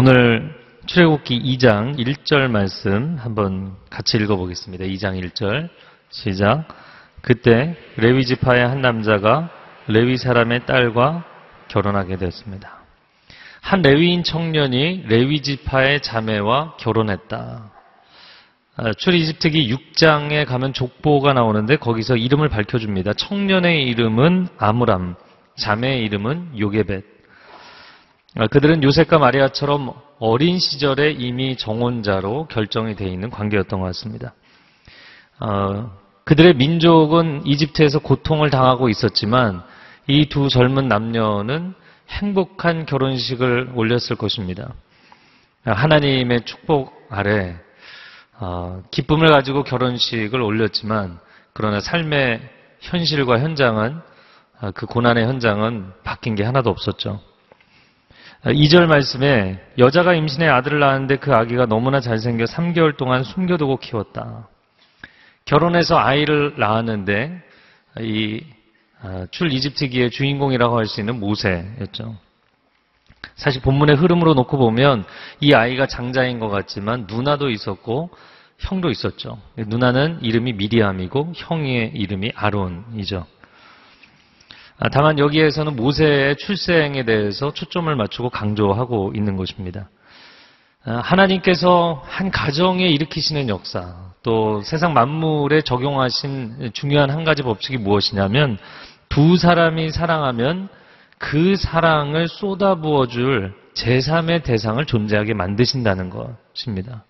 오늘 출애굽기 2장 1절 말씀 한번 같이 읽어보겠습니다. 2장 1절 시작. 그때 레위 지파의 한 남자가 레위 사람의 딸과 결혼하게 되었습니다. 한 레위인 청년이 레위 지파의 자매와 결혼했다. 아, 출이집트기 6장에 가면 족보가 나오는데 거기서 이름을 밝혀줍니다. 청년의 이름은 아므람, 자매의 이름은 요게벳. 아, 그들은 요셉과 마리아처럼 어린 시절에 이미 정혼자로 결정이 되어 있는 관계였던 것 같습니다. 어, 그들의 민족은 이집트에서 고통을 당하고 있었지만 이 두 젊은 남녀는 행복한 결혼식을 올렸을 것입니다. 하나님의 축복 아래 어, 기쁨을 가지고 결혼식을 올렸지만 그러나 삶의 현실과 현장은 어, 그 고난의 현장은 바뀐 게 하나도 없었죠. 2절 말씀에 여자가 임신해 아들을 낳았는데 그 아기가 너무나 잘생겨 3개월 동안 숨겨두고 키웠다. 결혼해서 아이를 낳았는데 이 아, 출 이집트기의 주인공이라고 할 수 있는 모세였죠. 사실 본문의 흐름으로 놓고 보면 이 아이가 장자인 것 같지만 누나도 있었고 형도 있었죠. 누나는 이름이 미리암이고 형의 이름이 아론이죠. 아, 다만 여기에서는 모세의 출생에 대해서 초점을 맞추고 강조하고 있는 것입니다. 아, 하나님께서 한 가정에 일으키시는 역사, 또 세상 만물에 적용하신 중요한 한 가지 법칙이 무엇이냐면 두 사람이 사랑하면 그 사랑을 쏟아부어 줄 제3의 대상을 존재하게 만드신다는 것입니다.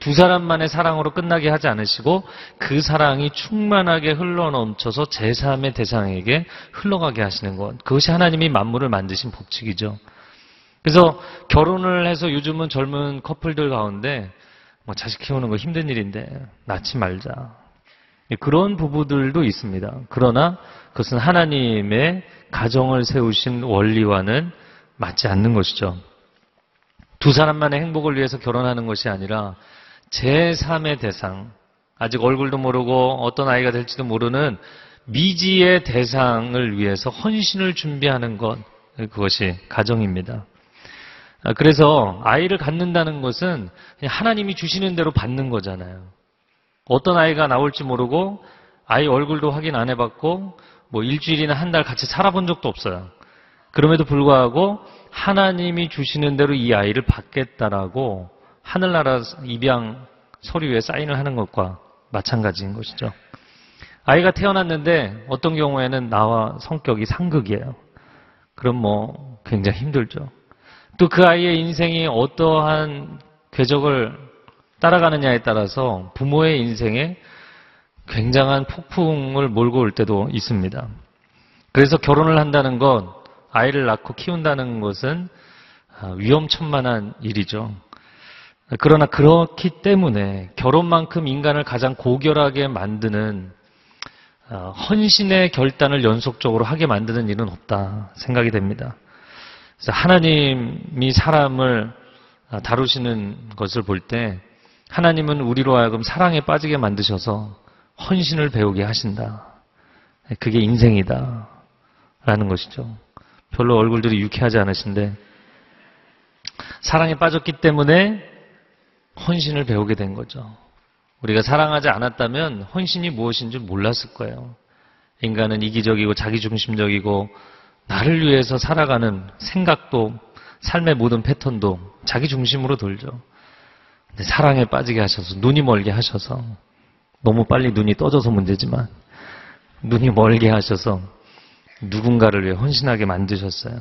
두 사람만의 사랑으로 끝나게 하지 않으시고 그 사랑이 충만하게 흘러넘쳐서 제3의 대상에게 흘러가게 하시는 것. 그것이 하나님이 만물을 만드신 법칙이죠. 그래서 결혼을 해서 요즘은 젊은 커플들 가운데 뭐 자식 키우는 거 힘든 일인데 낳지 말자. 그런 부부들도 있습니다. 그러나 그것은 하나님의 가정을 세우신 원리와는 맞지 않는 것이죠. 두 사람만의 행복을 위해서 결혼하는 것이 아니라 제3의 대상, 아직 얼굴도 모르고 어떤 아이가 될지도 모르는 미지의 대상을 위해서 헌신을 준비하는 것, 그것이 가정입니다. 아, 그래서 아이를 갖는다는 것은 하나님이 주시는 대로 받는 거잖아요. 어떤 아이가 나올지 모르고 아이 얼굴도 확인 안 해봤고 뭐 일주일이나 한 달 같이 살아본 적도 없어요. 그럼에도 불구하고 하나님이 주시는 대로 이 아이를 받겠다라고 하늘나라 입양 서류에 사인을 하는 것과 마찬가지인 것이죠. 아이가 태어났는데 어떤 경우에는 나와 성격이 상극이에요. 그럼 뭐 굉장히 힘들죠. 또 그 아이의 인생이 어떠한 궤적을 따라가느냐에 따라서 부모의 인생에 굉장한 폭풍을 몰고 올 때도 있습니다. 그래서 결혼을 한다는 것, 아이를 낳고 키운다는 것은 아, 위험천만한 일이죠. 그러나 그렇기 때문에 결혼만큼 인간을 가장 고결하게 만드는 아, 헌신의 결단을 연속적으로 하게 만드는 일은 없다 생각이 됩니다. 그래서 하나님이 사람을 아, 다루시는 것을 볼 때 하나님은 우리로 하여금 사랑에 빠지게 만드셔서 헌신을 배우게 하신다. 그게 인생이다. 라는 것이죠. 별로 얼굴들이 유쾌하지 않으신데 사랑에 빠졌기 때문에 헌신을 배우게 된 거죠. 우리가 사랑하지 않았다면 헌신이 무엇인지 몰랐을 거예요. 인간은 이기적이고 자기중심적이고 나를 위해서 살아가는 생각도 삶의 모든 패턴도 자기 중심으로 돌죠. 근데 사랑에 빠지게 하셔서 눈이 멀게 하셔서 너무 빨리 눈이 떠져서 문제지만 눈이 멀게 하셔서 누군가를 위해 헌신하게 만드셨어요.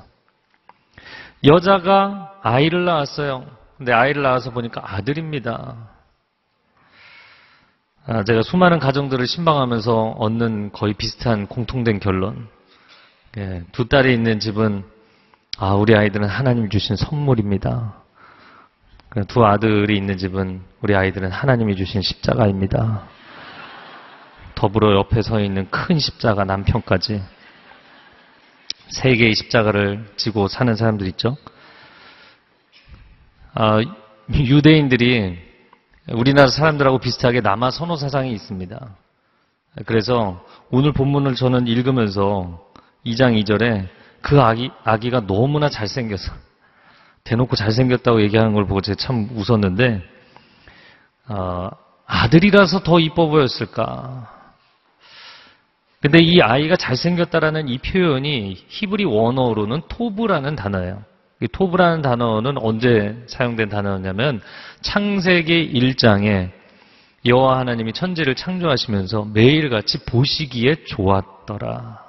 여자가 아이를 낳았어요. 근데 아이를 낳아서 보니까 아들입니다. 아, 제가 수많은 가정들을 신방하면서 얻는 거의 비슷한 공통된 결론. 예, 두 딸이 있는 집은 아, 우리 아이들은 하나님 주신 선물입니다. 그두 아들이 있는 집은 우리 아이들은 하나님이 주신 십자가입니다. 더불어 옆에 서 있는 큰 십자가 남편까지 세 개의 십자가를 지고 사는 사람들 있죠. 아, 유대인들이 우리나라 사람들하고 비슷하게 남아 선호 사상이 있습니다. 그래서 오늘 본문을 저는 읽으면서 2장 2절에 그 아기, 아기가 너무나 잘생겨서 대놓고 잘생겼다고 얘기하는 걸 보고 제가 참 웃었는데, 어, 아들이라서 더 이뻐 보였을까? 근데 이 아이가 잘생겼다라는 이 표현이 히브리 원어로는 토브라는 단어예요. 이 토브라는 단어는 언제 사용된 단어냐면 창세기 1장에 여호와 하나님이 천지를 창조하시면서 매일같이 보시기에 좋았더라.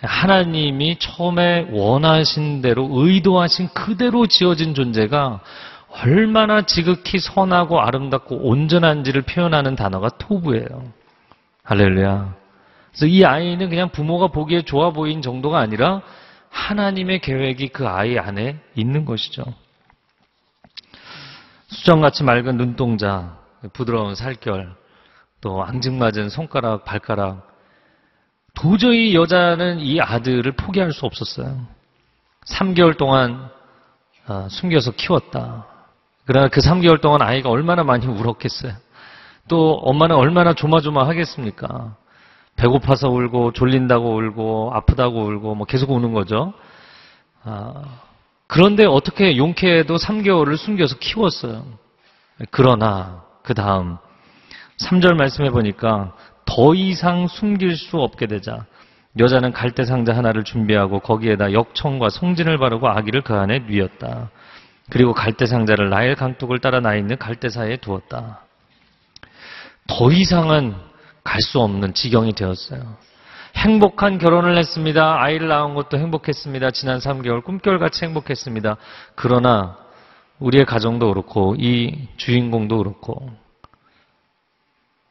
하나님이 처음에 원하신 대로 의도하신 그대로 지어진 존재가 얼마나 지극히 선하고 아름답고 온전한지를 표현하는 단어가 토브예요. 할렐루야. 그래서 이 아이는 그냥 부모가 보기에 좋아 보인 정도가 아니라 하나님의 계획이 그 아이 안에 있는 것이죠. 수정같이 맑은 눈동자, 부드러운 살결, 또 앙증맞은 손가락, 발가락. 도저히 여자는 이 아들을 포기할 수 없었어요. 3개월 동안 아, 숨겨서 키웠다. 그러나 그 3개월 동안 아이가 얼마나 많이 울었겠어요. 또 엄마는 얼마나 조마조마하겠습니까? 배고파서 울고 졸린다고 울고 아프다고 울고 뭐 계속 우는 거죠. 아, 그런데 어떻게 용케도 3개월을 숨겨서 키웠어요. 그러나 그 다음 3절 말씀해 보니까 더 이상 숨길 수 없게 되자 여자는 갈대 상자 하나를 준비하고 거기에다 역청과 송진을 바르고 아기를 그 안에 뉘었다. 그리고 갈대 상자를 나일 강둑을 따라 나 있는 갈대사에 두었다. 더 이상은 갈 수 없는 지경이 되었어요. 행복한 결혼을 했습니다. 아이를 낳은 것도 행복했습니다. 지난 3개월 꿈결같이 행복했습니다. 그러나 우리의 가정도 그렇고 이 주인공도 그렇고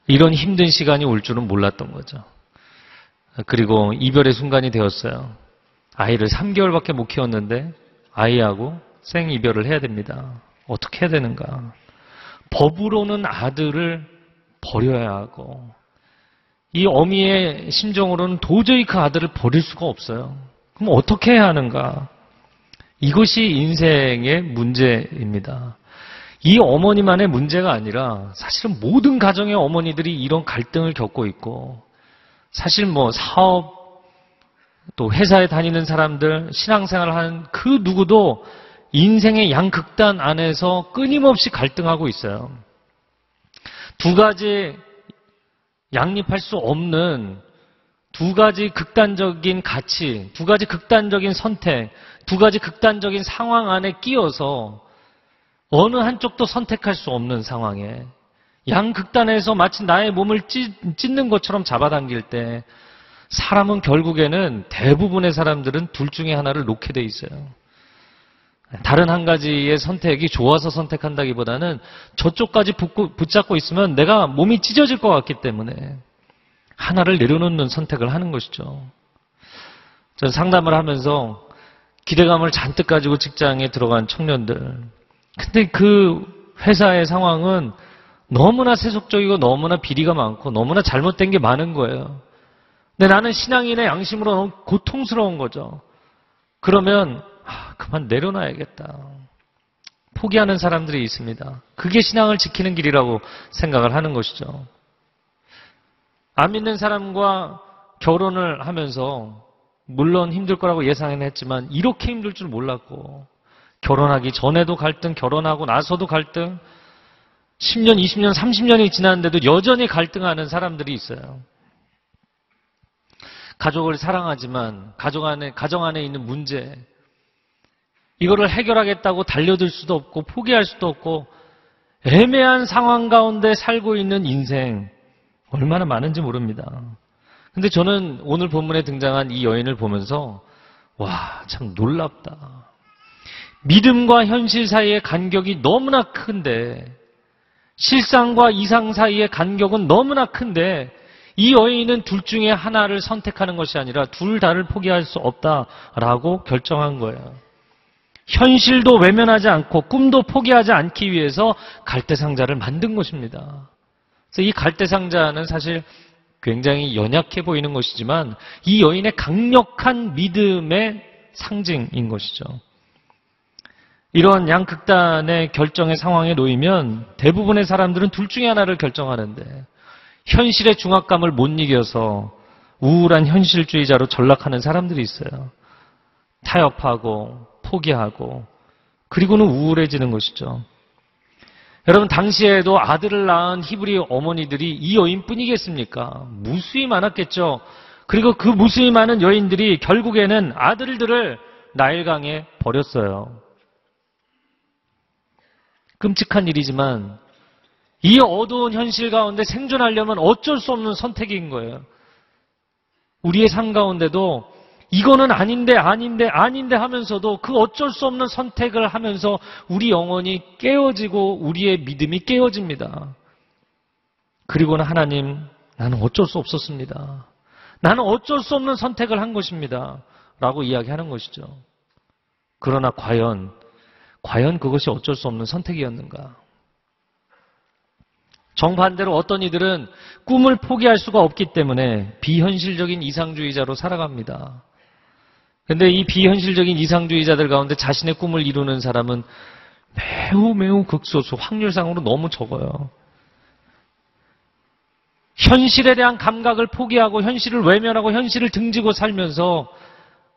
이런 힘든 시간이 올 줄은 몰랐던 거죠. 그리고 이별의 순간이 되었어요. 아이를 3개월밖에 못 키웠는데 아이하고 생 이별을 해야 됩니다. 어떻게 해야 되는가? 법으로는 아들을 버려야 하고 이 어미의 심정으로는 도저히 그 아들을 버릴 수가 없어요. 그럼 어떻게 해야 하는가? 이것이 인생의 문제입니다. 이 어머니만의 문제가 아니라 사실은 모든 가정의 어머니들이 이런 갈등을 겪고 있고 사실 뭐 사업 또 회사에 다니는 사람들 신앙생활을 하는 그 누구도 인생의 양극단 안에서 끊임없이 갈등하고 있어요. 두 가지 양립할 수 없는 두 가지 극단적인 가치, 두 가지 극단적인 선택, 두 가지 극단적인 상황 안에 끼어서 어느 한쪽도 선택할 수 없는 상황에 양극단에서 마치 나의 몸을 찢, 찢는 것처럼 잡아당길 때 사람은 결국에는 대부분의 사람들은 둘 중에 하나를 놓게 돼 있어요. 다른 한 가지의 선택이 좋아서 선택한다기보다는 저쪽까지 붙고, 붙잡고 있으면 내가 몸이 찢어질 것 같기 때문에 하나를 내려놓는 선택을 하는 것이죠. 전 상담을 하면서 기대감을 잔뜩 가지고 직장에 들어간 청년들. 근데 그 회사의 상황은 너무나 세속적이고 너무나 비리가 많고 너무나 잘못된 게 많은 거예요. 근데 나는 신앙인의 양심으로 너무 고통스러운 거죠. 그러면 아, 그만 내려놔야겠다. 포기하는 사람들이 있습니다. 그게 신앙을 지키는 길이라고 생각을 하는 것이죠. 안 믿는 사람과 결혼을 하면서 물론 힘들 거라고 예상은 했지만 이렇게 힘들 줄 몰랐고 결혼하기 전에도 갈등, 결혼하고 나서도 갈등, 10년, 20년, 30년이 지났는데도 여전히 갈등하는 사람들이 있어요. 가족을 사랑하지만 가족 안에 가정 안에 있는 문제 이거를 해결하겠다고 달려들 수도 없고 포기할 수도 없고 애매한 상황 가운데 살고 있는 인생 얼마나 많은지 모릅니다. 근데 저는 오늘 본문에 등장한 이 여인을 보면서 와, 참 놀랍다. 믿음과 현실 사이의 간격이 너무나 큰데 실상과 이상 사이의 간격은 너무나 큰데 이 여인은 둘 중에 하나를 선택하는 것이 아니라 둘 다를 포기할 수 없다라고 결정한 거예요. 현실도 외면하지 않고 꿈도 포기하지 않기 위해서 갈대상자를 만든 것입니다. 그래서 이 갈대상자는 사실 굉장히 연약해 보이는 것이지만 이 여인의 강력한 믿음의 상징인 것이죠. 이런 양극단의 결정의 상황에 놓이면 대부분의 사람들은 둘 중에 하나를 결정하는데 현실의 중압감을 못 이겨서 우울한 현실주의자로 전락하는 사람들이 있어요. 타협하고 포기하고 그리고는 우울해지는 것이죠. 여러분 당시에도 아들을 낳은 히브리 어머니들이 이 여인뿐이겠습니까? 무수히 많았겠죠. 그리고 그 무수히 많은 여인들이 결국에는 아들들을 나일강에 버렸어요. 끔찍한 일이지만 이 어두운 현실 가운데 생존하려면 어쩔 수 없는 선택인 거예요. 우리의 삶 가운데도 이거는 아닌데 아닌데 아닌데 하면서도 그 어쩔 수 없는 선택을 하면서 우리 영혼이 깨어지고 우리의 믿음이 깨어집니다. 그리고는 하나님 나는 어쩔 수 없었습니다. 나는 어쩔 수 없는 선택을 한 것입니다. 라고 이야기하는 것이죠. 그러나 과연 과연 그것이 어쩔 수 없는 선택이었는가? 정반대로 어떤 이들은 꿈을 포기할 수가 없기 때문에 비현실적인 이상주의자로 살아갑니다. 근데 이 비현실적인 이상주의자들 가운데 자신의 꿈을 이루는 사람은 매우 매우 극소수, 확률상으로 너무 적어요. 현실에 대한 감각을 포기하고 현실을 외면하고 현실을 등지고 살면서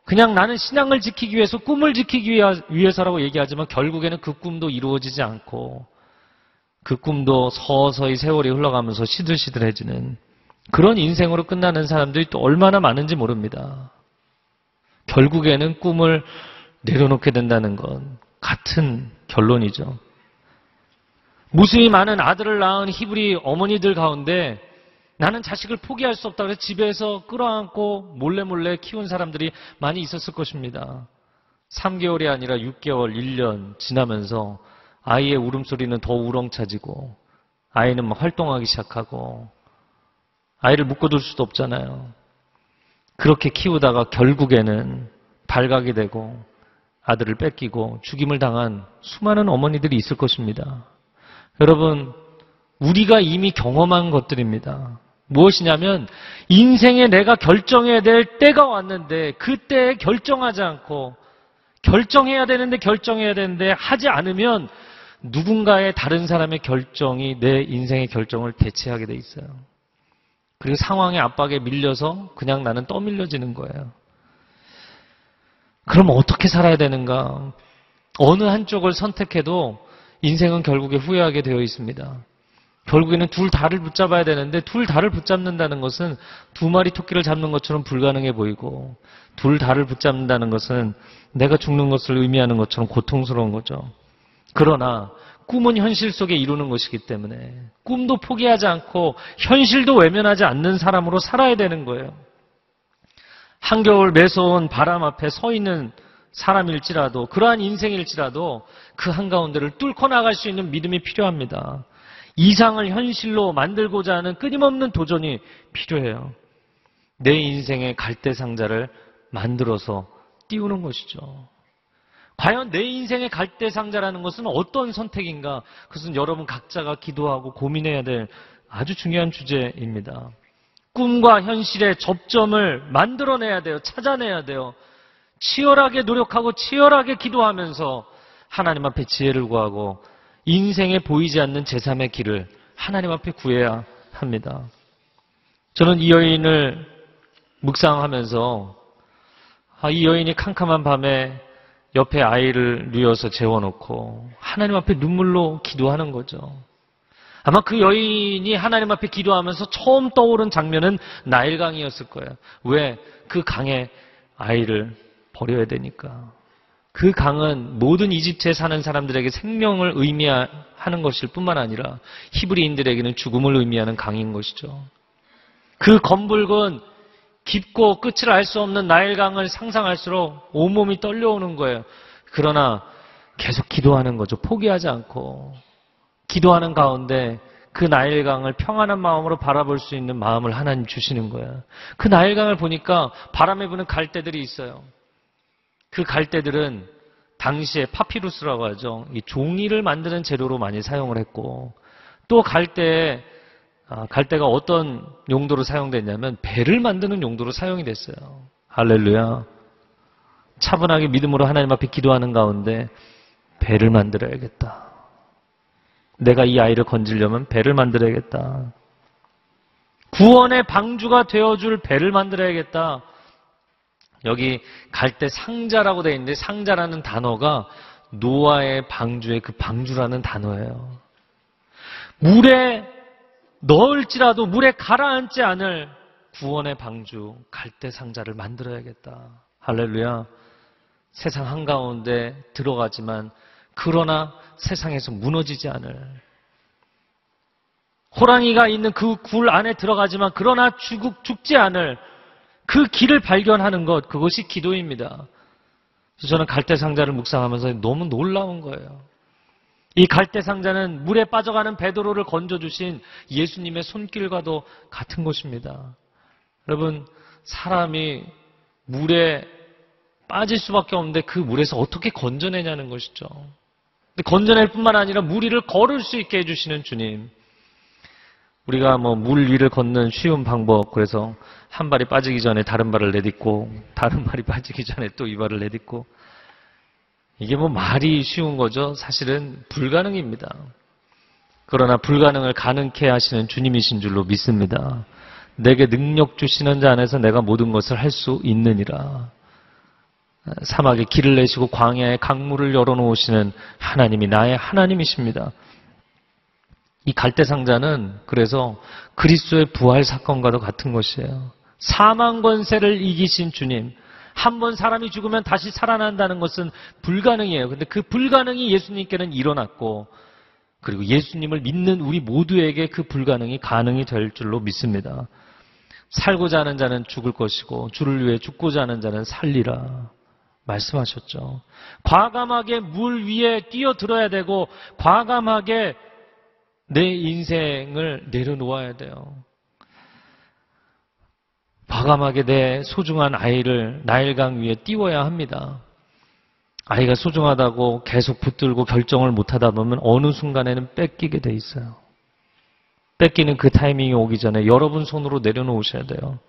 그냥 나는 신앙을 지키기 위해서 꿈을 지키기 위해서라고 얘기하지만 결국에는 그 꿈도 이루어지지 않고 그 꿈도 서서히 세월이 흘러가면서 시들시들해지는 그런 인생으로 끝나는 사람들이 또 얼마나 많은지 모릅니다. 결국에는 꿈을 내려놓게 된다는 건 같은 결론이죠. 무수히 많은 아들을 낳은 히브리 어머니들 가운데 나는 자식을 포기할 수 없다 그래서 집에서 끌어안고 몰래 몰래 키운 사람들이 많이 있었을 것입니다. 3개월이 아니라 6개월, 1년 지나면서 아이의 울음소리는 더 우렁차지고 아이는 막 활동하기 시작하고 아이를 묶어둘 수도 없잖아요. 그렇게 키우다가 결국에는 발각이 되고 아들을 뺏기고 죽임을 당한 수많은 어머니들이 있을 것입니다. 여러분, 우리가 이미 경험한 것들입니다. 무엇이냐면 인생에 내가 결정해야 될 때가 왔는데 그때에 결정하지 않고 결정해야 되는데 결정해야 되는데 하지 않으면 누군가의 다른 사람의 결정이 내 인생의 결정을 대체하게 돼 있어요. 그리고 상황의 압박에 밀려서 그냥 나는 떠밀려지는 거예요. 그럼 어떻게 살아야 되는가? 어느 한쪽을 선택해도 인생은 결국에 후회하게 되어 있습니다. 결국에는 둘 다를 붙잡아야 되는데 둘 다를 붙잡는다는 것은 두 마리 토끼를 잡는 것처럼 불가능해 보이고 둘 다를 붙잡는다는 것은 내가 죽는 것을 의미하는 것처럼 고통스러운 거죠. 그러나 꿈은 현실 속에 이루는 것이기 때문에 꿈도 포기하지 않고 현실도 외면하지 않는 사람으로 살아야 되는 거예요. 한겨울 매서운 바람 앞에 서 있는 사람일지라도 그러한 인생일지라도 그 한가운데를 뚫고 나갈 수 있는 믿음이 필요합니다. 이상을 현실로 만들고자 하는 끊임없는 도전이 필요해요. 내 인생의 갈대 상자를 만들어서 띄우는 것이죠. 과연 내 인생의 갈대 상자라는 것은 어떤 선택인가? 그것은 여러분 각자가 기도하고 고민해야 될 아주 중요한 주제입니다. 꿈과 현실의 접점을 만들어내야 돼요. 찾아내야 돼요. 치열하게 노력하고 치열하게 기도하면서 하나님 앞에 지혜를 구하고 인생에 보이지 않는 제3의 길을 하나님 앞에 구해야 합니다. 저는 이 여인을 묵상하면서 아, 이 여인이 캄캄한 밤에 옆에 아이를 누워서 재워놓고 하나님 앞에 눈물로 기도하는 거죠. 아마 그 여인이 하나님 앞에 기도하면서 처음 떠오른 장면은 나일강이었을 거예요. 왜? 그 강에 아이를 버려야 되니까. 그 강은 모든 이집트에 사는 사람들에게 생명을 의미하는 것일 뿐만 아니라 히브리인들에게는 죽음을 의미하는 강인 것이죠. 그 검붉은 깊고 끝을 알 수 없는 나일강을 상상할수록 온몸이 떨려오는 거예요. 그러나 계속 기도하는 거죠. 포기하지 않고. 기도하는 가운데 그 나일강을 평안한 마음으로 바라볼 수 있는 마음을 하나님 주시는 거예요. 그 나일강을 보니까 바람에 부는 갈대들이 있어요. 그 갈대들은 당시에 파피루스라고 하죠. 이 종이를 만드는 재료로 많이 사용을 했고 또 갈대 아, 갈대가 어떤 용도로 사용됐냐면 배를 만드는 용도로 사용이 됐어요. 할렐루야. 차분하게 믿음으로 하나님 앞에 기도하는 가운데 배를 만들어야겠다. 내가 이 아이를 건지려면 배를 만들어야겠다. 구원의 방주가 되어줄 배를 만들어야겠다. 여기 갈때 상자라고 되어 있는데 상자라는 단어가 노아의 방주의 그 방주라는 단어예요. 물에 넣을지라도 물에 가라앉지 않을 구원의 방주, 갈대 상자를 만들어야겠다. 할렐루야. 세상 한가운데 들어가지만 그러나 세상에서 무너지지 않을 호랑이가 있는 그 굴 안에 들어가지만 그러나 죽, 죽지 않을 그 길을 발견하는 것 그것이 기도입니다. 그래서 저는 갈대 상자를 묵상하면서 너무 놀라운 거예요. 이 갈대 상자는 물에 빠져가는 베드로를 건져 주신 예수님의 손길과도 같은 것입니다. 여러분 사람이 물에 빠질 수밖에 없는데 그 물에서 어떻게 건져내냐는 것이죠. 건져낼 뿐만 아니라 물 위를 걸을 수 있게 해주시는 주님. 우리가 뭐 물 위를 걷는 쉬운 방법, 그래서 한 발이 빠지기 전에 다른 발을 내딛고, 다른 발이 빠지기 전에 또 이 발을 내딛고, 이게 뭐 말이 쉬운 거죠? 사실은 불가능입니다. 그러나 불가능을 가능케 하시는 주님이신 줄로 믿습니다. 내게 능력 주시는 자 안에서 내가 모든 것을 할 수 있느니라. 사막에 길을 내시고 광야에 강물을 열어놓으시는 하나님이 나의 하나님이십니다. 이 갈대상자는 그래서 그리스도의 부활 사건과도 같은 것이에요. 사망 권세를 이기신 주님. 한 번 사람이 죽으면 다시 살아난다는 것은 불가능이에요. 근데 그 불가능이 예수님께는 일어났고, 그리고 예수님을 믿는 우리 모두에게 그 불가능이 가능이 될 줄로 믿습니다. 살고자 하는 자는 죽을 것이고, 주를 위해 죽고자 하는 자는 살리라. 말씀하셨죠. 과감하게 물 위에 뛰어들어야 되고, 과감하게 내 인생을 내려놓아야 돼요. 과감하게 내 소중한 아이를 나일강 위에 띄워야 합니다. 아이가 소중하다고 계속 붙들고 결정을 못하다 보면 어느 순간에는 뺏기게 돼 있어요. 뺏기는 그 타이밍이 오기 전에 여러분 손으로 내려놓으셔야 돼요.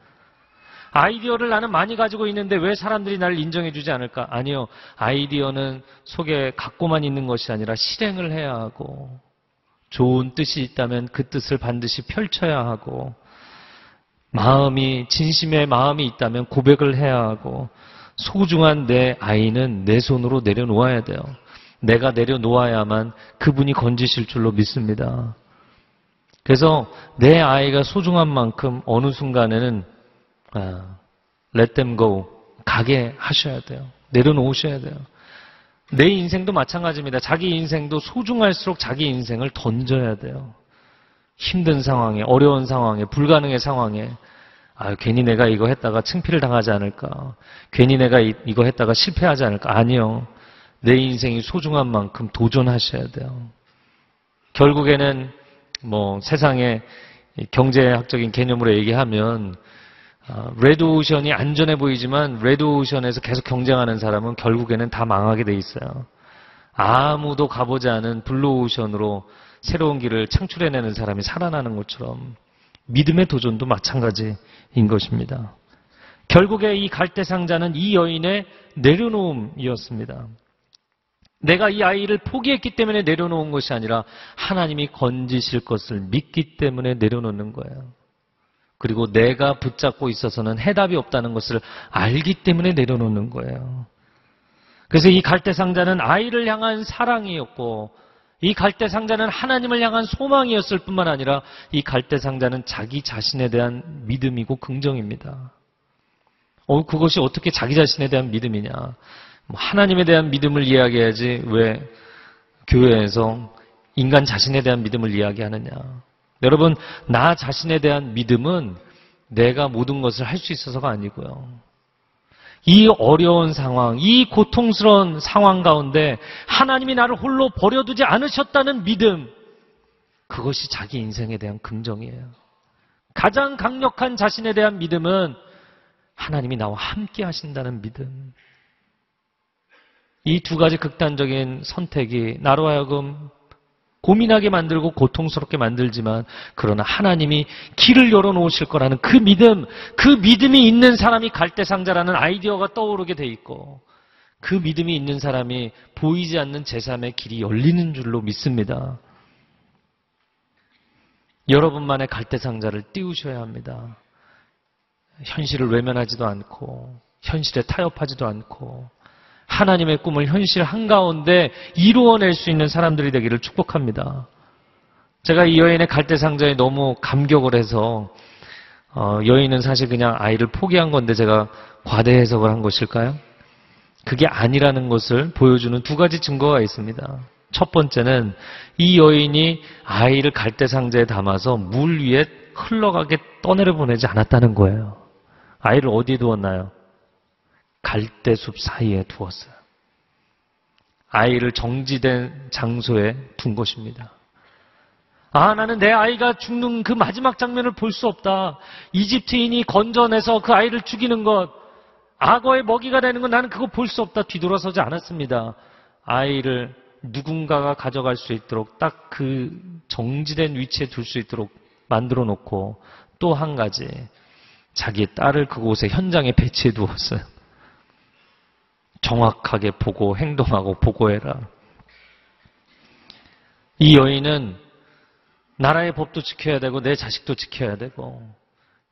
아이디어를 나는 많이 가지고 있는데 왜 사람들이 나를 인정해주지 않을까? 아니요. 아이디어는 속에 갖고만 있는 것이 아니라 실행을 해야 하고 좋은 뜻이 있다면 그 뜻을 반드시 펼쳐야 하고 마음이 진심의 마음이 있다면 고백을 해야 하고 소중한 내 아이는 내 손으로 내려놓아야 돼요. 내가 내려놓아야만 그분이 건지실 줄로 믿습니다. 그래서 내 아이가 소중한 만큼 어느 순간에는 아, let them go 가게 하셔야 돼요. 내려놓으셔야 돼요. 내 인생도 마찬가지입니다. 자기 인생도 소중할수록 자기 인생을 던져야 돼요. 힘든 상황에, 어려운 상황에, 불가능의 상황에, 아, 괜히 내가 이거 했다가 창피를 당하지 않을까? 괜히 내가 이, 이거 했다가 실패하지 않을까? 아니요. 내 인생이 소중한 만큼 도전하셔야 돼요. 결국에는 뭐 세상의 경제학적인 개념으로 얘기하면 아, 레드오션이 안전해 보이지만 레드오션에서 계속 경쟁하는 사람은 결국에는 다 망하게 돼 있어요. 아무도 가보지 않은 블루오션으로 새로운 길을 창출해내는 사람이 살아나는 것처럼 믿음의 도전도 마찬가지인 것입니다. 결국에 이 갈대 상자는 이 여인의 내려놓음이었습니다. 내가 이 아이를 포기했기 때문에 내려놓은 것이 아니라 하나님이 건지실 것을 믿기 때문에 내려놓는 거예요. 그리고 내가 붙잡고 있어서는 해답이 없다는 것을 알기 때문에 내려놓는 거예요. 그래서 이 갈대 상자는 아이를 향한 사랑이었고 이 갈대 상자는 하나님을 향한 소망이었을 뿐만 아니라 이 갈대 상자는 자기 자신에 대한 믿음이고 긍정입니다. 어, 그것이 어떻게 자기 자신에 대한 믿음이냐? 뭐 하나님에 대한 믿음을 이야기해야지 왜 교회에서 인간 자신에 대한 믿음을 이야기하느냐? 여러분, 나 자신에 대한 믿음은 내가 모든 것을 할 수 있어서가 아니고요. 이 어려운 상황, 이 고통스러운 상황 가운데 하나님이 나를 홀로 버려두지 않으셨다는 믿음, 그것이 자기 인생에 대한 긍정이에요. 가장 강력한 자신에 대한 믿음은 하나님이 나와 함께 하신다는 믿음. 이 두 가지 극단적인 선택이 나로 하여금 고민하게 만들고 고통스럽게 만들지만 그러나 하나님이 길을 열어놓으실 거라는 그 믿음, 그 믿음이 있는 사람이 갈대상자라는 아이디어가 떠오르게 돼 있고 그 믿음이 있는 사람이 보이지 않는 제3의 길이 열리는 줄로 믿습니다. 여러분만의 갈대상자를 띄우셔야 합니다. 현실을 외면하지도 않고 현실에 타협하지도 않고 하나님의 꿈을 현실 한가운데 이루어낼 수 있는 사람들이 되기를 축복합니다. 제가 이 여인의 갈대 상자에 너무 감격을 해서 어, 여인은 사실 그냥 아이를 포기한 건데 제가 과대 해석을 한 것일까요? 그게 아니라는 것을 보여주는 두 가지 증거가 있습니다. 첫 번째는 이 여인이 아이를 갈대 상자에 담아서 물 위에 흘러가게 떠내려 보내지 않았다는 거예요. 아이를 어디에 두었나요? 갈대숲 사이에 두었어요. 아이를 정지된 장소에 둔 것입니다. 아, 나는 내 아이가 죽는 그 마지막 장면을 볼 수 없다. 이집트인이 건져내서 그 아이를 죽이는 것, 악어의 먹이가 되는 건 나는 그거 볼 수 없다. 뒤돌아서지 않았습니다. 아이를 누군가가 가져갈 수 있도록 딱 그 정지된 위치에 둘 수 있도록 만들어 놓고 또 한 가지, 자기의 딸을 그곳에 현장에 배치해 두었어요. 정확하게 보고 행동하고 보고해라. 이 여인은 나라의 법도 지켜야 되고 내 자식도 지켜야 되고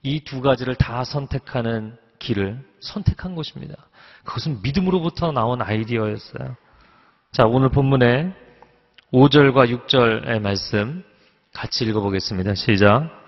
이 두 가지를 다 선택하는 길을 선택한 것입니다. 그것은 믿음으로부터 나온 아이디어였어요. 자, 오늘 본문의 5절과 6절의 말씀 같이 읽어보겠습니다. 시작.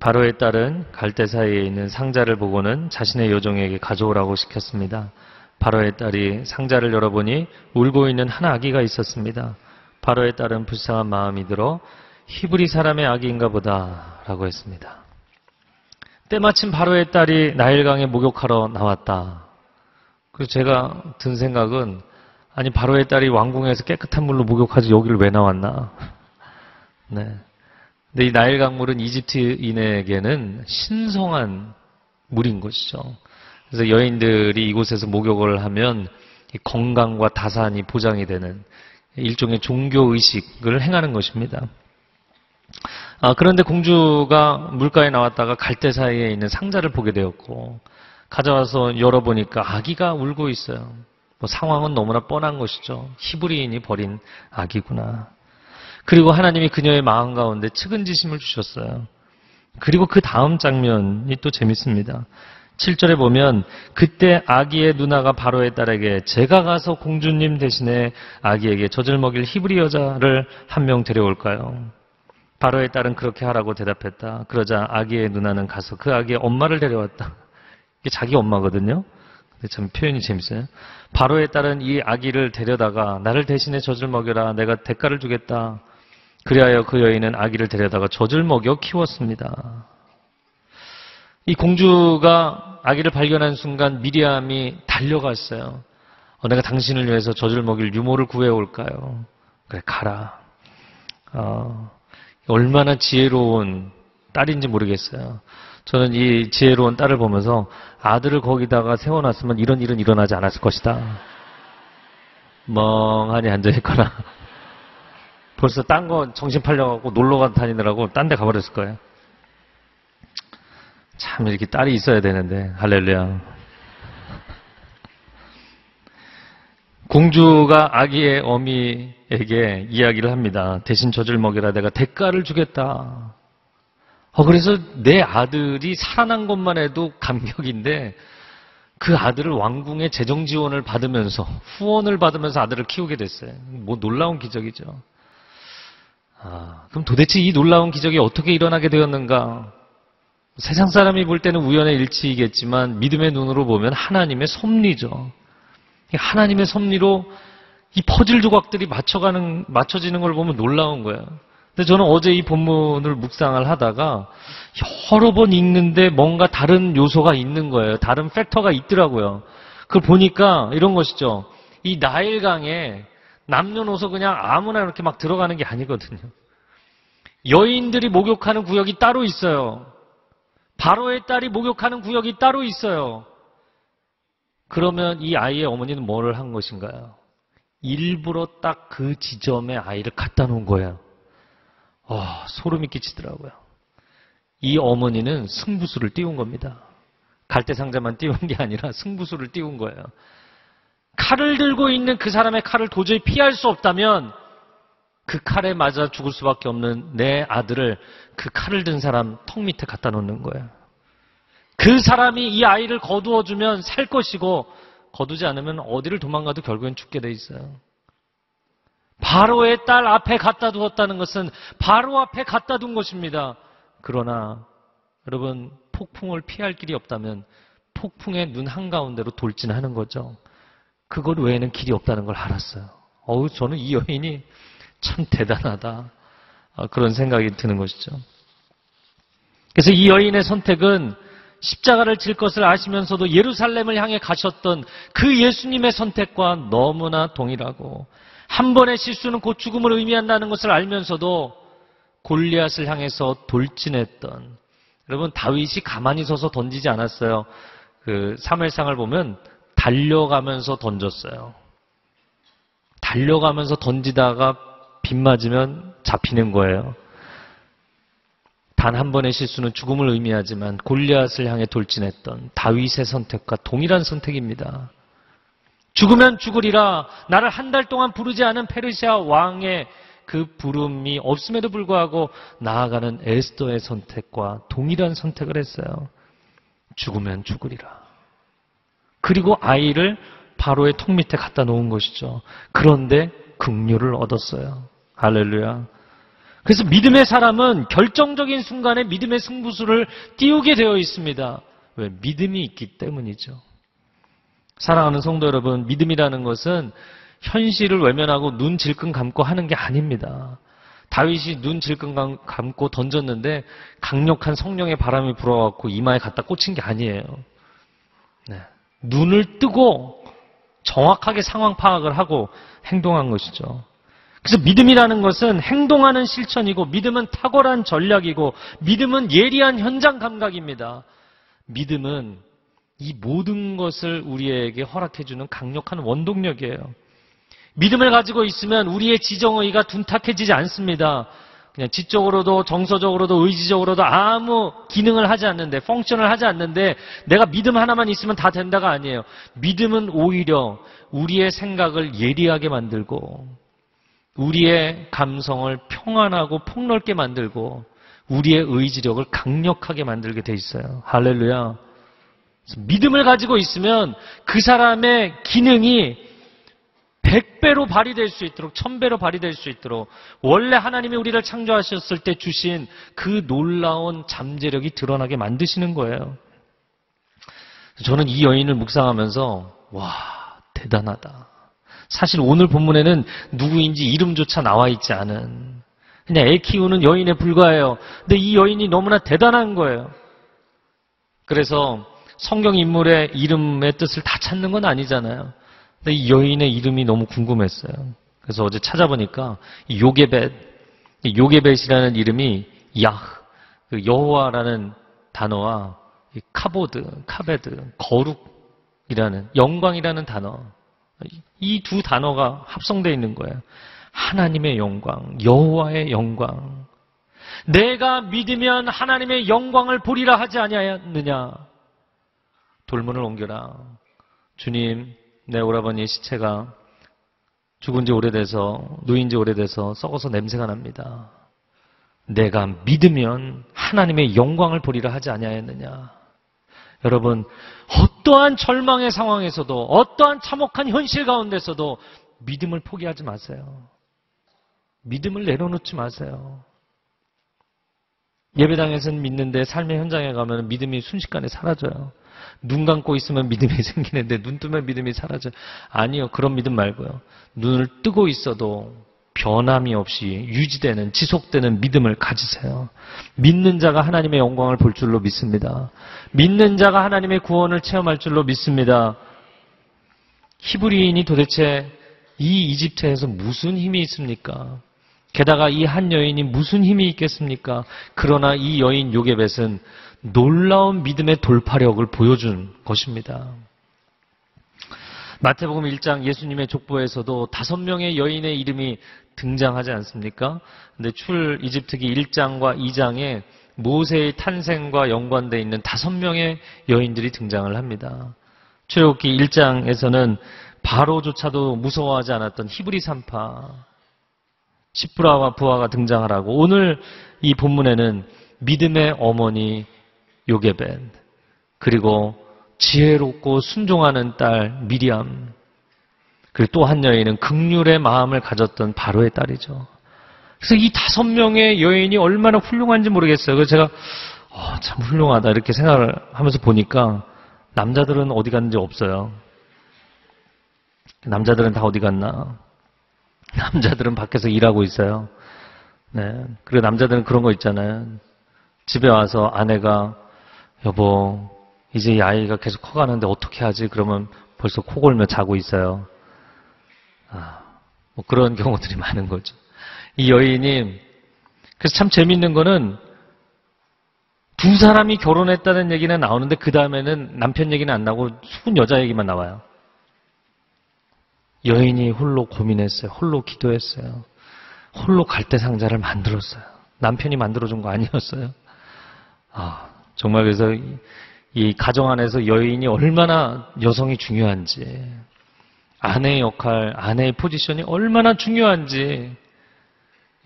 바로의 딸은 갈대 사이에 있는 상자를 보고는 자신의 요정에게 가져오라고 시켰습니다. 바로의 딸이 상자를 열어보니 울고 있는 한 아기가 있었습니다. 바로의 딸은 불쌍한 마음이 들어 히브리 사람의 아기인가 보다라고 했습니다. 때마침 바로의 딸이 나일강에 목욕하러 나왔다. 그래서 제가 든 생각은 아니 바로의 딸이 왕궁에서 깨끗한 물로 목욕하지 여기를 왜 나왔나? 네. 근데 이 나일 강물은 이집트인에게는 신성한 물인 것이죠. 그래서 여인들이 이곳에서 목욕을 하면 이 건강과 다산이 보장이 되는 일종의 종교 의식을 행하는 것입니다. 아, 그런데 공주가 물가에 나왔다가 갈대 사이에 있는 상자를 보게 되었고 가져와서 열어보니까 아기가 울고 있어요. 뭐 상황은 너무나 뻔한 것이죠. 히브리인이 버린 아기구나. 그리고 하나님이 그녀의 마음 가운데 측은지심을 주셨어요. 그리고 그 다음 장면이 또 재밌습니다. 7절에 보면 그때 아기의 누나가 바로의 딸에게 제가 가서 공주님 대신에 아기에게 젖을 먹일 히브리 여자를 한 명 데려올까요? 바로의 딸은 그렇게 하라고 대답했다. 그러자 아기의 누나는 가서 그 아기의 엄마를 데려왔다. 이게 자기 엄마거든요. 근데 참 표현이 재밌어요. 바로의 딸은 이 아기를 데려다가 나를 대신에 젖을 먹여라. 내가 대가를 주겠다. 그리하여 그 여인은 아기를 데려다가 젖을 먹여 키웠습니다. 이 공주가 아기를 발견한 순간 미리암이 달려갔어요. 어, 내가 당신을 위해서 젖을 먹일 유모를 구해올까요? 그래, 가라. 어, 얼마나 지혜로운 딸인지 모르겠어요. 저는 이 지혜로운 딸을 보면서 아들을 거기다가 세워놨으면 이런 일은 일어나지 않았을 것이다. 멍하니 앉아있거나 벌써 딴 거 정신 팔려갖고 놀러 다니느라고 딴 데 가버렸을 거예요. 참 이렇게 딸이 있어야 되는데 할렐루야. 공주가 아기의 어미에게 이야기를 합니다. 대신 젖을 먹여라 내가 대가를 주겠다. 어, 그래서 내 아들이 살아난 것만 해도 감격인데 그 아들을 왕궁의 재정 지원을 받으면서 후원을 받으면서 아들을 키우게 됐어요. 뭐 놀라운 기적이죠. 아, 그럼 도대체 이 놀라운 기적이 어떻게 일어나게 되었는가? 세상 사람이 볼 때는 우연의 일치이겠지만 믿음의 눈으로 보면 하나님의 섭리죠. 하나님의 섭리로 이 퍼즐 조각들이 맞춰가는, 맞춰지는 걸 보면 놀라운 거예요. 근데 저는 어제 이 본문을 묵상을 하다가 여러 번 읽는데 뭔가 다른 요소가 있는 거예요. 다른 팩터가 있더라고요. 그걸 보니까 이런 것이죠. 이 나일강에 남녀노소 그냥 아무나 이렇게 막 들어가는 게 아니거든요. 여인들이 목욕하는 구역이 따로 있어요. 바로의 딸이 목욕하는 구역이 따로 있어요. 그러면 이 아이의 어머니는 뭐를 한 것인가요? 일부러 딱 그 지점에 아이를 갖다 놓은 거예요. 와, 소름이 끼치더라고요. 이 어머니는 승부수를 띄운 겁니다. 갈대상자만 띄운 게 아니라 승부수를 띄운 거예요. 칼을 들고 있는 그 사람의 칼을 도저히 피할 수 없다면 그 칼에 맞아 죽을 수밖에 없는 내 아들을 그 칼을 든 사람 턱 밑에 갖다 놓는 거예요. 그 사람이 이 아이를 거두어주면 살 것이고 거두지 않으면 어디를 도망가도 결국엔 죽게 돼 있어요. 바로의 딸 앞에 갖다 두었다는 것은 바로 앞에 갖다 둔 것입니다. 그러나 여러분 폭풍을 피할 길이 없다면 폭풍의 눈 한가운데로 돌진하는 거죠. 그것 외에는 길이 없다는 걸 알았어요. 어우 저는 이 여인이 참 대단하다. 아, 그런 생각이 드는 것이죠. 그래서 이 여인의 선택은 십자가를 질 것을 아시면서도 예루살렘을 향해 가셨던 그 예수님의 선택과 너무나 동일하고 한 번의 실수는 곧 죽음을 의미한다는 것을 알면서도 골리앗을 향해서 돌진했던 여러분 다윗이 가만히 서서 던지지 않았어요. 그 사무엘상을 보면 달려가면서 던졌어요. 달려가면서 던지다가 빗 맞으면 잡히는 거예요. 단 한 번의 실수는 죽음을 의미하지만 골리앗을 향해 돌진했던 다윗의 선택과 동일한 선택입니다. 죽으면 죽으리라 나를 한 달 동안 부르지 않은 페르시아 왕의 그 부름이 없음에도 불구하고 나아가는 에스더의 선택과 동일한 선택을 했어요. 죽으면 죽으리라. 그리고 아이를 바로의 통 밑에 갖다 놓은 것이죠. 그런데 긍휼을 얻었어요. 할렐루야. 그래서 믿음의 사람은 결정적인 순간에 믿음의 승부수를 띄우게 되어 있습니다. 왜? 믿음이 있기 때문이죠. 사랑하는 성도 여러분, 믿음이라는 것은 현실을 외면하고 눈 질끈 감고 하는 게 아닙니다. 다윗이 눈 질끈 감- 감고 던졌는데 강력한 성령의 바람이 불어왔고 이마에 갖다 꽂힌 게 아니에요. 네. 눈을 뜨고 정확하게 상황 파악을 하고 행동한 것이죠. 그래서 믿음이라는 것은 행동하는 실천이고 믿음은 탁월한 전략이고 믿음은 예리한 현장 감각입니다. 믿음은 이 모든 것을 우리에게 허락해주는 강력한 원동력이에요. 믿음을 가지고 있으면 우리의 지정의가 둔탁해지지 않습니다. 그냥 지적으로도 정서적으로도 의지적으로도 아무 기능을 하지 않는데 펑션을 하지 않는데 내가 믿음 하나만 있으면 다 된다가 아니에요. 믿음은 오히려 우리의 생각을 예리하게 만들고 우리의 감성을 평안하고 폭넓게 만들고 우리의 의지력을 강력하게 만들게 돼 있어요. 할렐루야. 믿음을 가지고 있으면 그 사람의 기능이 100배로 발휘될 수 있도록, 1000배로 발휘될 수 있도록, 원래 하나님이 우리를 창조하셨을 때 주신 그 놀라운 잠재력이 드러나게 만드시는 거예요. 저는 이 여인을 묵상하면서, 와, 대단하다. 사실 오늘 본문에는 누구인지 이름조차 나와 있지 않은, 그냥 애 키우는 여인에 불과해요. 근데 이 여인이 너무나 대단한 거예요. 그래서 성경 인물의 이름의 뜻을 다 찾는 건 아니잖아요. 근데 이 여인의 이름이 너무 궁금했어요. 그래서 어제 찾아보니까 이 요게벳, 이 요게벳이라는 이름이 야흐, 그 여호와라는 단어와 이 카보드, 카베드, 거룩이라는 영광이라는 단어, 이 두 단어가 합성되어 있는 거예요. 하나님의 영광, 여호와의 영광. 내가 믿으면 하나님의 영광을 보리라 하지 아니하였느냐? 돌문을 옮겨라. 주님, 내 오라버니의 시체가 죽은 지 오래돼서, 누인 지 오래돼서 썩어서 냄새가 납니다. 내가 믿으면 하나님의 영광을 보리라 하지 아니하였느냐. 여러분, 어떠한 절망의 상황에서도, 어떠한 참혹한 현실 가운데서도 믿음을 포기하지 마세요. 믿음을 내려놓지 마세요. 예배당에서는 믿는데 삶의 현장에 가면 믿음이 순식간에 사라져요. 눈 감고 있으면 믿음이 생기는데 눈 뜨면 믿음이 사라져요. 아니요. 그런 믿음 말고요. 눈을 뜨고 있어도 변함이 없이 유지되는 지속되는 믿음을 가지세요. 믿는 자가 하나님의 영광을 볼 줄로 믿습니다. 믿는 자가 하나님의 구원을 체험할 줄로 믿습니다. 히브리인이 도대체 이 이집트에서 무슨 힘이 있습니까? 게다가 이 한 여인이 무슨 힘이 있겠습니까? 그러나 이 여인 요게벳은 놀라운 믿음의 돌파력을 보여준 것입니다. 마태복음 1장 예수님의 족보에서도 다섯 명의 여인의 이름이 등장하지 않습니까? 근데 출 이집트기 1장과 2장에 모세의 탄생과 연관되어 있는 다섯 명의 여인들이 등장을 합니다. 출애굽기 1장에서는 바로조차도 무서워하지 않았던 히브리 산파 시브라와 부하가 등장하라고 오늘 이 본문에는 믿음의 어머니 요게벤 그리고 지혜롭고 순종하는 딸 미리암 그리고 또 한 여인은 극률의 마음을 가졌던 바로의 딸이죠. 그래서 이 다섯 명의 여인이 얼마나 훌륭한지 모르겠어요. 그래서 제가 어, 참 훌륭하다 이렇게 생각을 하면서 보니까 남자들은 어디 갔는지 없어요. 남자들은 다 어디 갔나? 남자들은 밖에서 일하고 있어요. 네. 그리고 남자들은 그런 거 있잖아요. 집에 와서 아내가 여보 이제 이 아이가 계속 커가는데 어떻게 하지? 그러면 벌써 코 골며 자고 있어요. 아, 뭐 그런 경우들이 많은 거죠. 이 여인이 그래서 참 재밌는 거는 두 사람이 결혼했다는 얘기는 나오는데 그 다음에는 남편 얘기는 안 나오고 수군 여자 얘기만 나와요. 여인이 홀로 고민했어요. 홀로 기도했어요. 홀로 갈대 상자를 만들었어요. 남편이 만들어준 거 아니었어요. 아, 정말 그래서 이, 이 가정 안에서 여인이 얼마나 여성이 중요한지, 아내의 역할, 아내의 포지션이 얼마나 중요한지,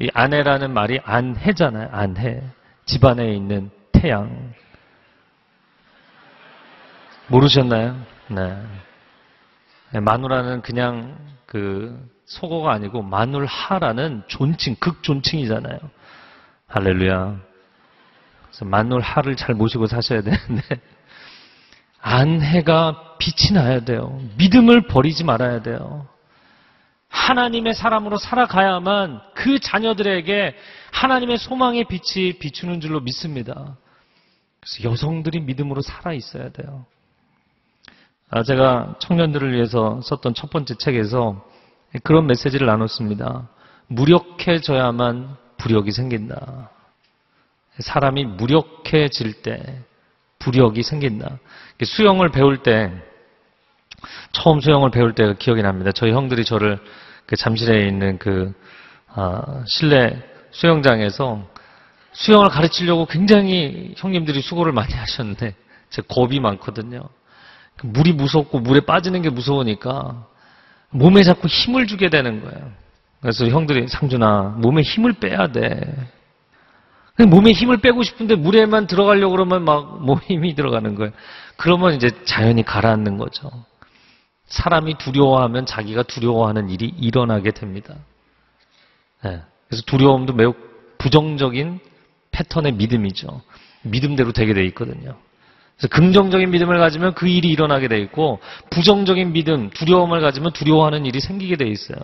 이 아내라는 말이 안해잖아요. 안해. 집안에 있는 태양. 모르셨나요? 네. 네, 마누라는 그냥 그 속어가 아니고 마눌하라는 존칭, 극존칭이잖아요. 할렐루야. 그래서 마눌하를 잘 모시고 사셔야 되는데 안해가 빛이 나야 돼요. 믿음을 버리지 말아야 돼요. 하나님의 사람으로 살아가야만 그 자녀들에게 하나님의 소망의 빛이 비추는 줄로 믿습니다. 그래서 여성들이 믿음으로 살아 있어야 돼요. 아, 제가 청년들을 위해서 썼던 첫 번째 책에서 그런 메시지를 나눴습니다. 무력해져야만 부력이 생긴다. 사람이 무력해질 때 부력이 생긴다. 수영을 배울 때 처음 수영을 배울 때가 기억이 납니다. 저희 형들이 저를 그 잠실에 있는 그 아, 실내 수영장에서 수영을 가르치려고 굉장히 형님들이 수고를 많이 하셨는데 제 겁이 많거든요. 물이 무섭고 물에 빠지는 게 무서우니까 몸에 자꾸 힘을 주게 되는 거예요. 그래서 형들이 상준아 몸에 힘을 빼야 돼. 몸에 힘을 빼고 싶은데 물에만 들어가려고 그러면 막 몸에 힘이 들어가는 거예요. 그러면 이제 자연히 가라앉는 거죠. 사람이 두려워하면 자기가 두려워하는 일이 일어나게 됩니다. 네. 그래서 두려움도 매우 부정적인 패턴의 믿음이죠. 믿음대로 되게 돼 있거든요. 그래서 긍정적인 믿음을 가지면 그 일이 일어나게 돼 있고 부정적인 믿음, 두려움을 가지면 두려워하는 일이 생기게 돼 있어요.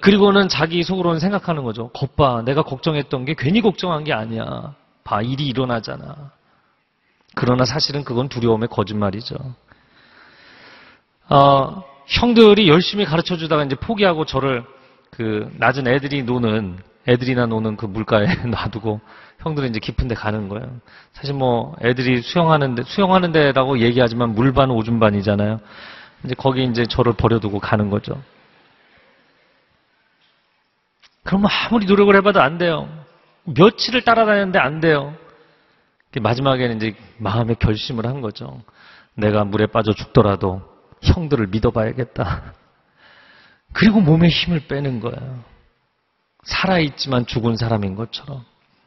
그리고는 자기 속으로는 생각하는 거죠. 겉봐, 내가 걱정했던 게 괜히 걱정한 게 아니야. 봐, 일이 일어나잖아. 그러나 사실은 그건 두려움의 거짓말이죠. 어, 형들이 열심히 가르쳐 주다가 이제 포기하고 저를 그 낮은 애들이 노는 애들이나 노는 그 물가에 놔두고 형들은 이제 깊은 데 가는 거예요. 사실 뭐 애들이 수영하는데 수영하는 데라고 얘기하지만 물반 오줌반이잖아요. 이제 거기 이제 저를 버려두고 가는 거죠. 그러면 아무리 노력을 해봐도 안 돼요. 며칠을 따라다녔는데 안 돼요. 마지막에는 이제 마음의 결심을 한 거죠. 내가 물에 빠져 죽더라도 형들을 믿어봐야겠다. 그리고 몸에 힘을 빼는 거예요. 살아있지만 죽은 사람인 것처럼.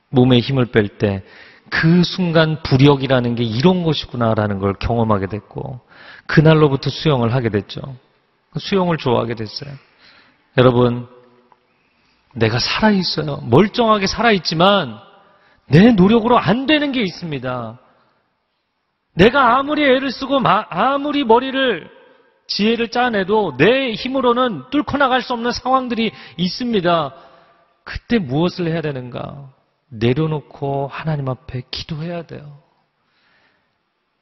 몸에 힘을 뺄 때 그 순간 부력이라는 게 이런 것이구나라는 걸 경험하게 됐고, 그날로부터 수영을 하게 됐죠. 수영을 좋아하게 됐어요. 여러분, 내가 살아있어요. 멀쩡하게 살아있지만, 내 노력으로 안 되는 게 있습니다. 내가 아무리 애를 쓰고 아무리 머리를 지혜를 짜내도 내 힘으로는 뚫고 나갈 수 없는 상황들이 있습니다. 그때 무엇을 해야 되는가? 내려놓고 하나님 앞에 기도해야 돼요.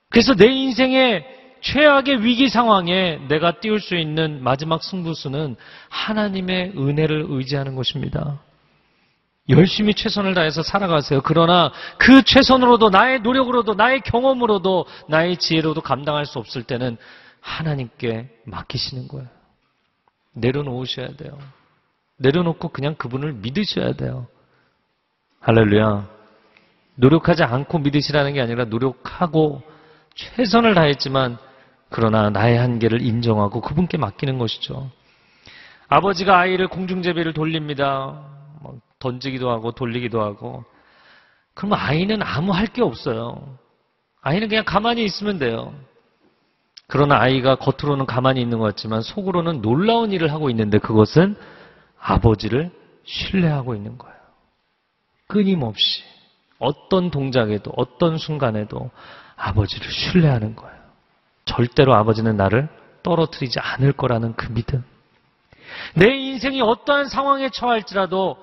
그래서 내 인생의 최악의 위기 상황에 내가 띄울 수 있는 마지막 승부수는 하나님의 은혜를 의지하는 것입니다. 열심히 최선을 다해서 살아가세요. 그러나 그 최선으로도 나의 노력으로도 나의 경험으로도 나의 지혜로도 감당할 수 없을 때는 하나님께 맡기시는 거예요. 내려놓으셔야 돼요. 내려놓고 그냥 그분을 믿으셔야 돼요. 할렐루야. 노력하지 않고 믿으시라는 게 아니라 노력하고 최선을 다했지만 그러나 나의 한계를 인정하고 그분께 맡기는 것이죠. 아버지가 아이를 공중제비를 돌립니다. 뭐 던지기도 하고 돌리기도 하고. 그러면 아이는 아무 할 게 없어요. 아이는 그냥 가만히 있으면 돼요. 그러나 아이가 겉으로는 가만히 있는 것 같지만 속으로는 놀라운 일을 하고 있는데 그것은 아버지를 신뢰하고 있는 거예요. 끊임없이 어떤 동작에도 어떤 순간에도 아버지를 신뢰하는 거예요. 절대로 아버지는 나를 떨어뜨리지 않을 거라는 그 믿음. 내 인생이 어떠한 상황에 처할지라도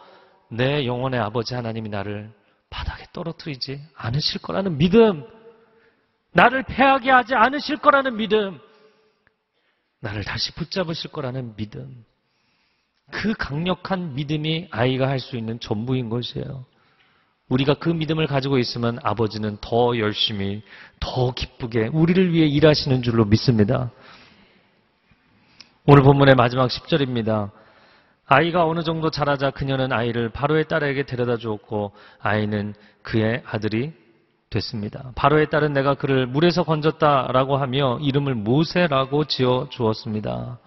내 영혼의 아버지 하나님이 나를 바닥에 떨어뜨리지 않으실 거라는 믿음. 나를 패하게 하지 않으실 거라는 믿음. 나를 다시 붙잡으실 거라는 믿음. 그 강력한 믿음이 아이가 할 수 있는 전부인 것이에요. 우리가 그 믿음을 가지고 있으면 아버지는 더 열심히, 더 기쁘게 우리를 위해 일하시는 줄로 믿습니다. 오늘 본문의 마지막 10절입니다. 아이가 어느 정도 자라자 그녀는 아이를 바로의 딸에게 데려다 주었고 아이는 그의 아들이 됐습니다. 바로의 딸은 내가 그를 물에서 건졌다라고 하며 이름을 모세라고 지어 주었습니다.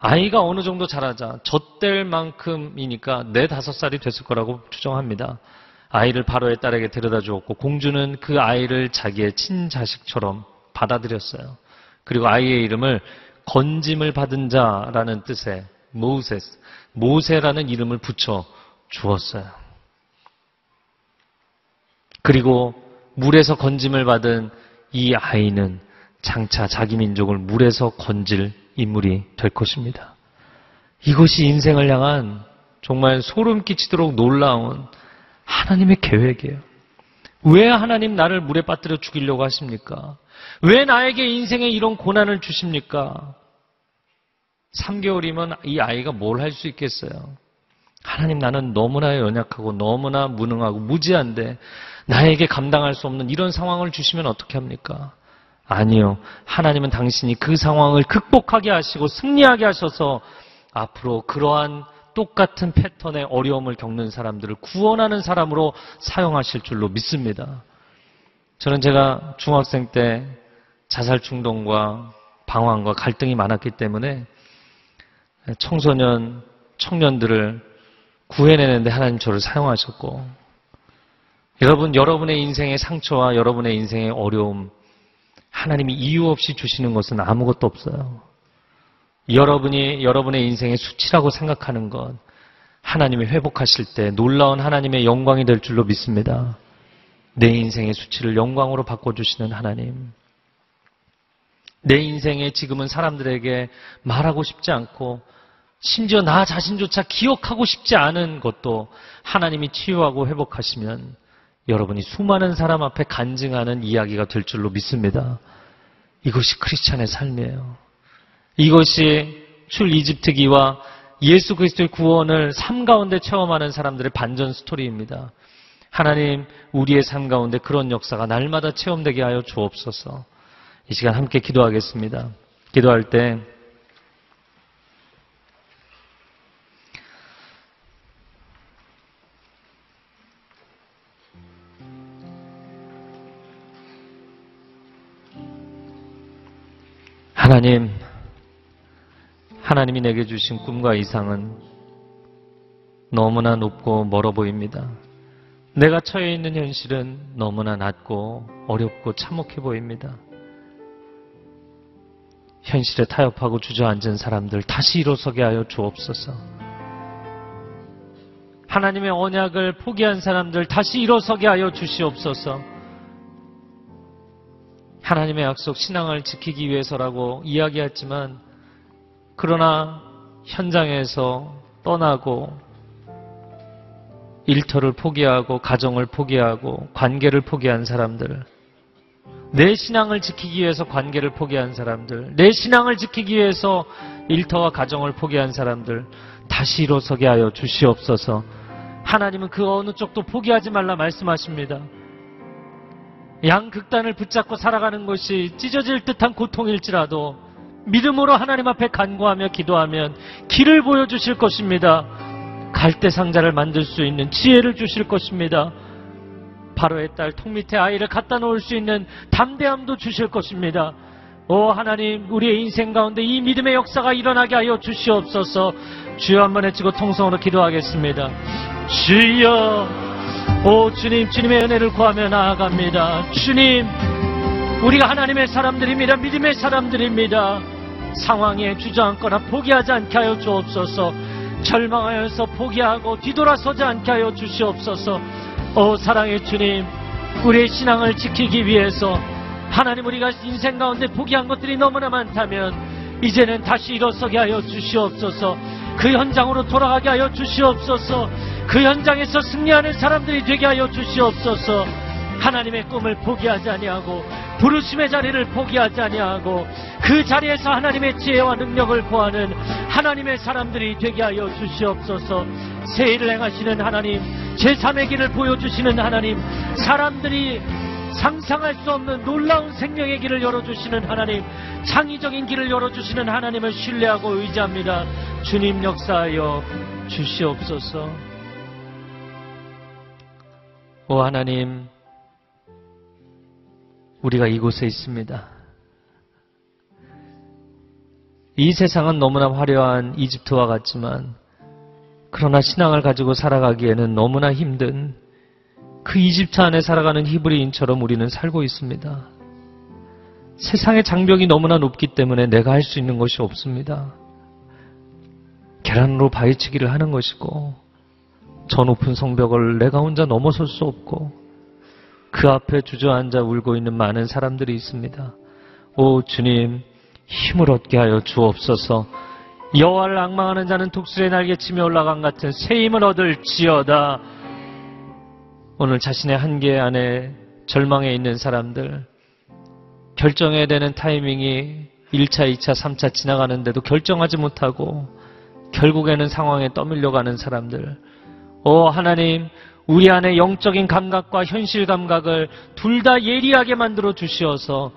아이가 어느 정도 자라자 젖될 만큼이니까 네 다섯 살이 됐을 거라고 추정합니다. 아이를 바로의 딸에게 데려다 주었고 공주는 그 아이를 자기의 친자식처럼 받아들였어요. 그리고 아이의 이름을 건짐을 받은 자라는 뜻의 모세스, 모세라는 이름을 붙여 주었어요. 그리고 물에서 건짐을 받은 이 아이는 장차 자기 민족을 물에서 건질 인물이 될 것입니다. 이것이 인생을 향한 정말 소름 끼치도록 놀라운 하나님의 계획이에요. 왜 하나님 나를 물에 빠뜨려 죽이려고 하십니까? 왜 나에게 인생에 이런 고난을 주십니까? 3개월이면 이 아이가 뭘 할 수 있겠어요? 하나님 나는 너무나 연약하고 너무나 무능하고 무지한데 나에게 감당할 수 없는 이런 상황을 주시면 어떻게 합니까? 아니요. 하나님은 당신이 그 상황을 극복하게 하시고 승리하게 하셔서 앞으로 그러한 똑같은 패턴의 어려움을 겪는 사람들을 구원하는 사람으로 사용하실 줄로 믿습니다. 저는 제가 중학생 때 자살 충동과 방황과 갈등이 많았기 때문에 청소년, 청년들을 구해내는데 하나님 저를 사용하셨고, 여러분, 여러분의 인생의 상처와 여러분의 인생의 어려움, 하나님이 이유 없이 주시는 것은 아무것도 없어요. 여러분이 여러분의 인생의 수치라고 생각하는 것, 하나님이 회복하실 때 놀라운 하나님의 영광이 될 줄로 믿습니다. 내 인생의 수치를 영광으로 바꿔주시는 하나님. 내 인생에 지금은 사람들에게 말하고 싶지 않고 심지어 나 자신조차 기억하고 싶지 않은 것도 하나님이 치유하고 회복하시면 여러분이 수많은 사람 앞에 간증하는 이야기가 될 줄로 믿습니다. 이것이 크리스찬의 삶이에요. 이것이 출 이집트기와 예수 그리스도의 구원을 삶 가운데 체험하는 사람들의 반전 스토리입니다. 하나님, 우리의 삶 가운데 그런 역사가 날마다 체험되게 하여 주옵소서. 이 시간 함께 기도하겠습니다. 기도할 때 하나님, 하나님이 내게 주신 꿈과 이상은 너무나 높고 멀어 보입니다. 내가 처해 있는 현실은 너무나 낮고 어렵고 참혹해 보입니다. 현실에 타협하고 주저앉은 사람들 다시 일어서게 하여 주옵소서. 하나님의 언약을 포기한 사람들 다시 일어서게 하여 주시옵소서. 하나님의 약속 신앙을 지키기 위해서라고 이야기했지만 그러나 현장에서 떠나고 일터를 포기하고 가정을 포기하고 관계를 포기한 사람들 내 신앙을 지키기 위해서 관계를 포기한 사람들 내 신앙을 지키기 위해서 일터와 가정을 포기한 사람들 다시 일어서게 하여 주시옵소서 하나님은 그 어느 쪽도 포기하지 말라 말씀하십니다. 양극단을 붙잡고 살아가는 것이 찢어질 듯한 고통일지라도 믿음으로 하나님 앞에 간구하며 기도하면 길을 보여주실 것입니다. 갈대 상자를 만들 수 있는 지혜를 주실 것입니다. 바로의 딸 통 밑에 아이를 갖다 놓을 수 있는 담대함도 주실 것입니다. 오 하나님 우리의 인생 가운데 이 믿음의 역사가 일어나게 하여 주시옵소서 주여 한번 외치고 통성으로 기도하겠습니다 주여 오 주님 주님의 은혜를 구하며 나아갑니다. 주님 우리가 하나님의 사람들입니다. 믿음의 사람들입니다. 상황에 주저앉거나 포기하지 않게 하여 주옵소서. 절망하여서 포기하고 뒤돌아서지 않게 하여 주시옵소서. 오 사랑의 주님 우리의 신앙을 지키기 위해서 하나님 우리가 인생 가운데 포기한 것들이 너무나 많다면 이제는 다시 일어서게 하여 주시옵소서 그 현장으로 돌아가게 하여 주시옵소서. 그 현장에서 승리하는 사람들이 되게 하여 주시옵소서. 하나님의 꿈을 포기하지 아니하고 부르심의 자리를 포기하지 아니하고 그 자리에서 하나님의 지혜와 능력을 구하는 하나님의 사람들이 되게 하여 주시옵소서. 새 일을 행하시는 하나님 제3의 길을 보여주시는 하나님 사람들이 상상할 수 없는 놀라운 생명의 길을 열어주시는 하나님, 창의적인 길을 열어주시는 하나님을 신뢰하고 의지합니다. 주님 역사하여 주시옵소서. 오 하나님, 우리가 이곳에 있습니다. 이 세상은 너무나 화려한 이집트와 같지만, 그러나 신앙을 가지고 살아가기에는 너무나 힘든 그 이집트 안에 살아가는 히브리인처럼 우리는 살고 있습니다. 세상의 장벽이 너무나 높기 때문에 내가 할 수 있는 것이 없습니다. 계란으로 바위치기를 하는 것이고 저 높은 성벽을 내가 혼자 넘어설 수 없고 그 앞에 주저앉아 울고 있는 많은 사람들이 있습니다. 오 주님 힘을 얻게 하여 주옵소서 여호와를 악망하는 자는 독수리의 날개치며 올라간 같은 새 힘을 얻을 지어다 오늘 자신의 한계 안에 절망해 있는 사람들, 결정해야 되는 타이밍이 1차, 2차, 3차 지나가는데도 결정하지 못하고 결국에는 상황에 떠밀려 가는 사람들. 오, 하나님, 우리 안에 영적인 감각과 현실 감각을 둘 다 예리하게 만들어 주시어서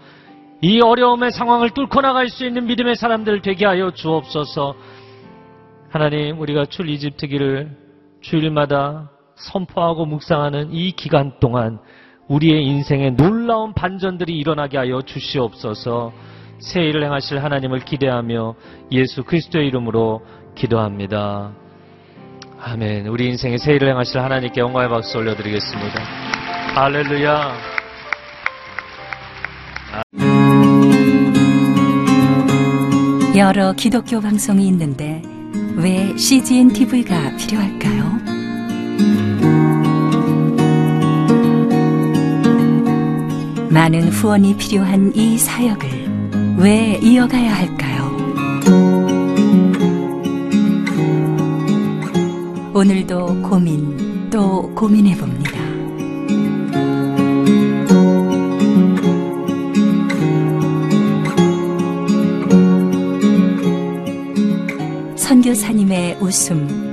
이 어려움의 상황을 뚫고 나갈 수 있는 믿음의 사람들 되게 하여 주옵소서. 하나님, 우리가 출 이집트 길을 주일마다 선포하고 묵상하는 이 기간 동안 우리의 인생에 놀라운 반전들이 일어나게 하여 주시옵소서 새 일을 행하실 하나님을 기대하며 예수 그리스도의 이름으로 기도합니다. 아멘. 우리 인생에 새 일을 행하실 하나님께 영광의 박수 올려드리겠습니다. 할렐루야. 여러 기독교 방송이 있는데 왜 CGN TV가 필요할까요? 많은 후원이 필요한 이 사역을 왜 이어가야 할까요? 오늘도 고민 또 고민해 봅니다. 선교사님의 웃음